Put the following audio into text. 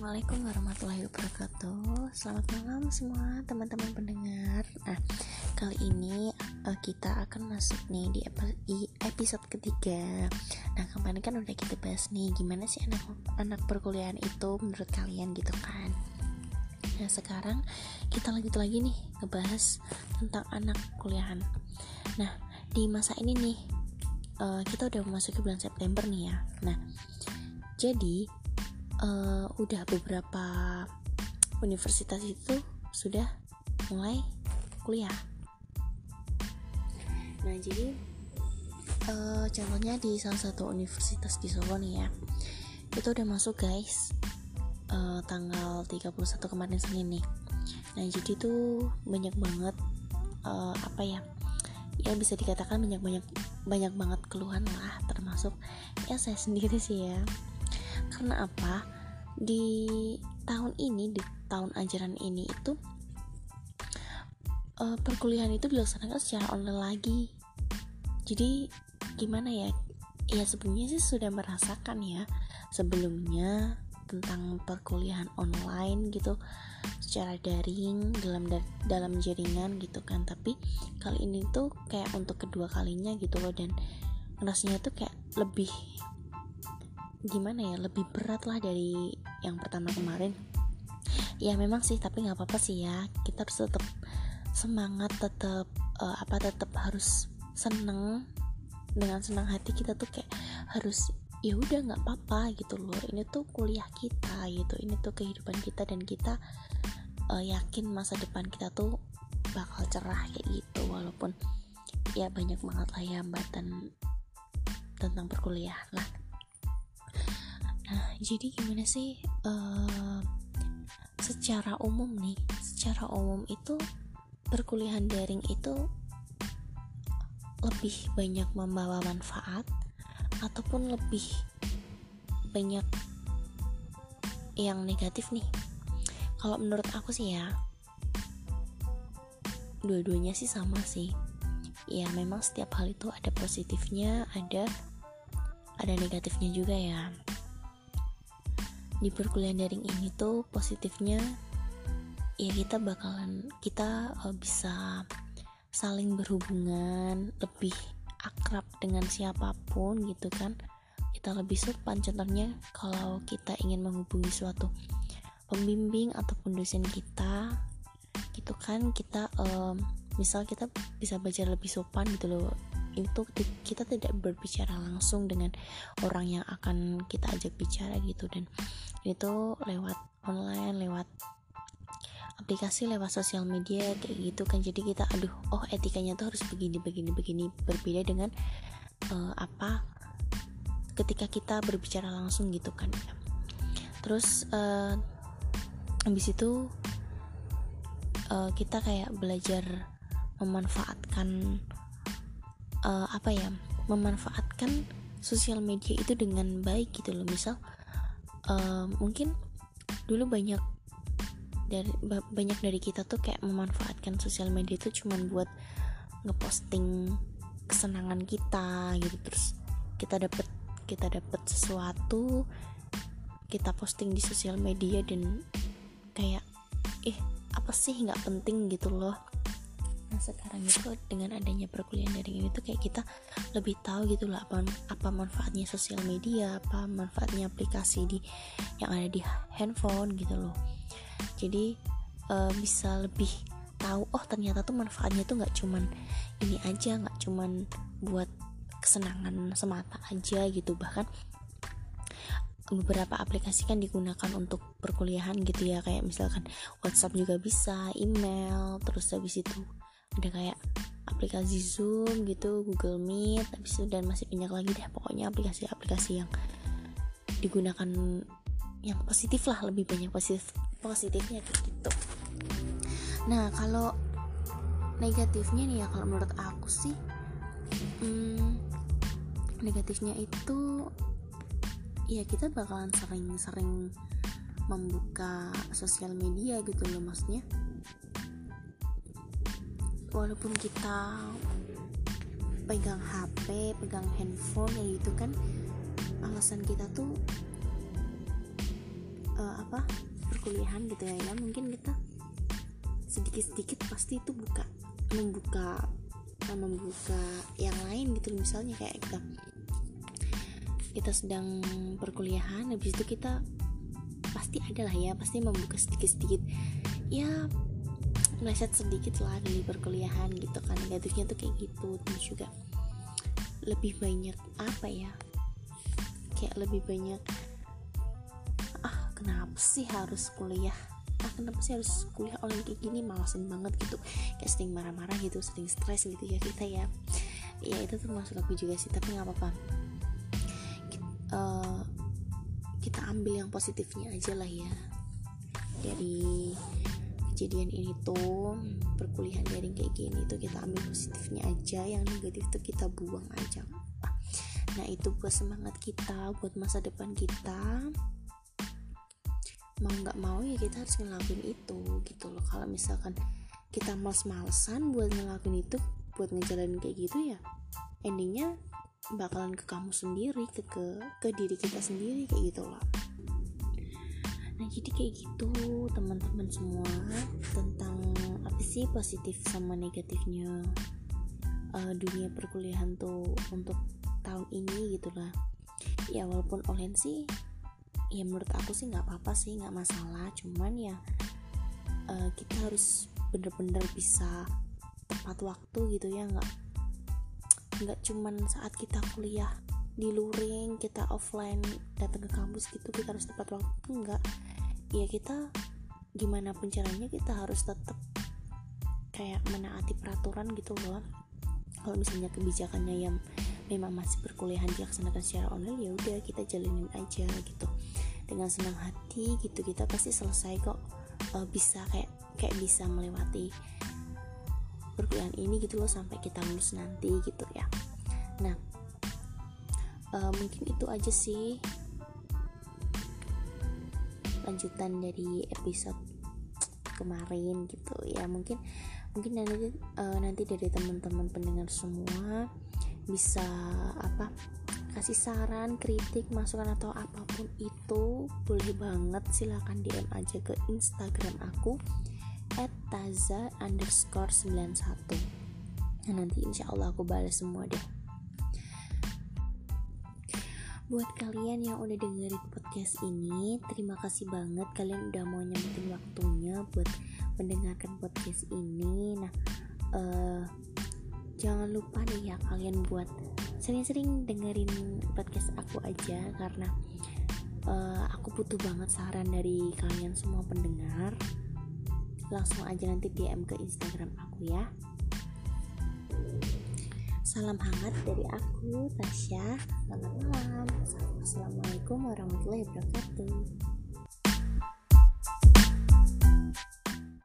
Assalamualaikum warahmatullahi wabarakatuh. Selamat malam semua teman-teman pendengar. Nah kali ini uh, kita akan masuk nih di, episode ketiga. Nah kemarin kan udah kita bahas nih Gimana sih anak, anak perkuliahan itu menurut kalian gitu kan? Nah sekarang kita lanjut lagi nih ngebahas tentang anak kuliahan. Nah di masa ini nih uh, kita udah memasuki bulan September nih ya. Nah jadi uh, udah beberapa universitas itu sudah mulai kuliah. Nah jadi uh, contohnya di salah satu universitas di Solo nih ya, itu udah masuk guys uh, tanggal 31 kemarin Senin nih. Nah jadi tuh banyak banget uh, apa ya? Ya bisa dikatakan banyak banyak banyak banget keluhan lah termasuk ya saya sendiri sih ya karena apa di tahun ini di tahun ajaran ini itu uh, perkuliahan itu dilaksanakan secara online lagi. Jadi gimana ya? Ya sebelumnya sih sudah merasakan ya. Sebelumnya tentang perkuliahan online gitu secara daring dalam dalam jaringan gitu kan. Tapi kali ini tuh kayak untuk kedua kalinya gitu loh dan rasanya tuh kayak lebih gimana ya lebih berat lah dari yang pertama kemarin. Ya memang sih tapi nggak apa-apa sih ya. Kita harus tetap semangat tetap uh, apa tetap harus seneng. Dengan senang hati kita tuh kayak harus ya udah nggak apa-apa gitu loh. Ini tuh kuliah kita gitu. Ini tuh kehidupan kita dan kita uh, yakin masa depan kita tuh bakal cerah kayak gitu. Walaupun ya banyak banget lah ya hambatan tentang perkuliahan lah Nah, jadi gimana sih uh, secara umum nih? Secara umum itu perkuliahan daring itu lebih banyak membawa manfaat ataupun lebih banyak yang negatif nih. Kalau menurut aku sih ya, dua-duanya sih sama sih. Ya memang setiap hal itu ada positifnya, ada ada negatifnya juga ya di perkuliahan daring ini tuh positifnya ya kita bakalan kita uh, bisa saling berhubungan lebih akrab dengan siapa pun gitu kan. Kita lebih sopan contohnya kalau kita ingin menghubungi suatu pembimbing ataupun dosen kita gitu kan kita um, misal kita bisa belajar lebih sopan gitu loh itu kita tidak berbicara langsung dengan orang yang akan kita ajak bicara gitu. Dan itu lewat online lewat aplikasi lewat sosial media kayak gitu kan. Jadi kita aduh oh etikanya tuh harus begini begini begini. Berbeda dengan uh, apa ketika kita berbicara langsung gitu kan. Terus uh, habis itu uh, kita kayak belajar memanfaatkan uh, apa ya memanfaatkan sosial media itu dengan baik gitu loh. Misal uh, mungkin dulu banyak dari banyak dari kita tuh kayak memanfaatkan sosial media itu cuman buat ngeposting kesenangan kita gitu. Terus kita dapat kita dapat sesuatu kita posting di sosial media dan kayak eh apa sih nggak penting gitu loh nah sekarang itu dengan adanya perkuliahan daring ini tuh kayak kita lebih tahu gitu lah apa apa manfaatnya sosial media apa manfaatnya aplikasi di yang ada di handphone gitu loh. Jadi uh, bisa lebih tahu oh ternyata tuh manfaatnya tuh nggak cuman ini aja nggak cuman buat kesenangan semata aja gitu. Bahkan beberapa aplikasi kan digunakan untuk perkuliahan gitu ya. Kayak misalkan WhatsApp juga bisa, email, terus habis itu ada kayak aplikasi Zoom gitu Google Meet habis itu dan masih banyak lagi deh pokoknya aplikasi-aplikasi yang digunakan yang positif lah lebih banyak positif positifnya gitu. Nah kalau negatifnya nih ya kalau menurut aku sih hmm, negatifnya itu ya kita bakalan sering-sering membuka sosial media gitu loh maksudnya walaupun kita pegang HP, pegang handphone ya gitu kan alasan kita tuh uh, apa perkuliahan gitu ya ya mungkin kita sedikit-sedikit pasti itu buka membuka membuka yang lain gitu misalnya kayak kita kita sedang perkuliahan habis itu kita pasti ada lah ya pasti membuka sedikit-sedikit. Ya meleset sedikit lah dari perkuliahan gitu kan. Negatifnya tuh kayak gitu. Terus juga lebih banyak apa ya kayak lebih banyak ah kenapa sih harus kuliah? Ah kenapa sih harus kuliah online kayak gini? Malasin banget gitu. Kayak sering marah-marah gitu sering stres gitu ya kita ya. Ya itu termasuk aku juga sih tapi nggak apa-apa. Uh, kita ambil yang positifnya aja lah ya. Dari kejadian ini tuh perkuliahan daring kayak gini tuh kita ambil positifnya aja yang negatif tuh kita buang aja. Nah itu buat semangat kita buat masa depan kita. Mau nggak mau ya kita harus ngelakuin itu gitu loh. Kalau misalkan kita males-malesan buat ngelakuin itu buat ngejalanin kayak gitu ya endingnya bakalan ke kamu sendiri ke ke ke diri kita sendiri kayak gitu loh nah jadi kayak gitu teman-teman semua tentang apa sih positif sama negatifnya uh, dunia perkuliahan tuh untuk tahun ini gitulah ya walaupun online sih ya menurut aku sih nggak apa-apa sih nggak masalah. Cuman ya uh, kita harus bener-bener bisa tepat waktu gitu ya nggak nggak cuman saat kita kuliah di luring kita offline datang ke kampus gitu kita harus tepat waktu? Nggak ya kita gimana pun caranya kita harus tetap kayak menaati peraturan gitu loh. Kalau misalnya kebijakannya yang memang masih perkuliahan dilaksanakan secara online ya udah kita jalanin aja gitu. Dengan senang hati gitu kita pasti selesai kok. Uh, bisa kayak kayak bisa melewati perkuliahan ini gitu loh sampai kita lulus nanti gitu ya. Nah uh, mungkin itu aja sih. Lanjutan dari episode kemarin gitu ya. Mungkin mungkin nanti uh, nanti dari teman-teman pendengar semua bisa apa kasih saran, kritik, masukan atau apa pun itu boleh banget silahkan DM aja ke Instagram aku taza underscore 91 nah, nanti insya Allah aku balas semua deh Buat kalian yang udah dengerin podcast ini, terima kasih banget kalian udah mau nyempetin waktunya buat mendengarkan podcast ini. Nah, uh, jangan lupa nih ya kalian buat sering-sering dengerin podcast aku aja karena uh, aku butuh banget saran dari kalian semua pendengar langsung aja nanti DM ke Instagram aku ya Salam hangat dari aku, Tasya. Selamat malam. Assalamualaikum warahmatullahi wabarakatuh.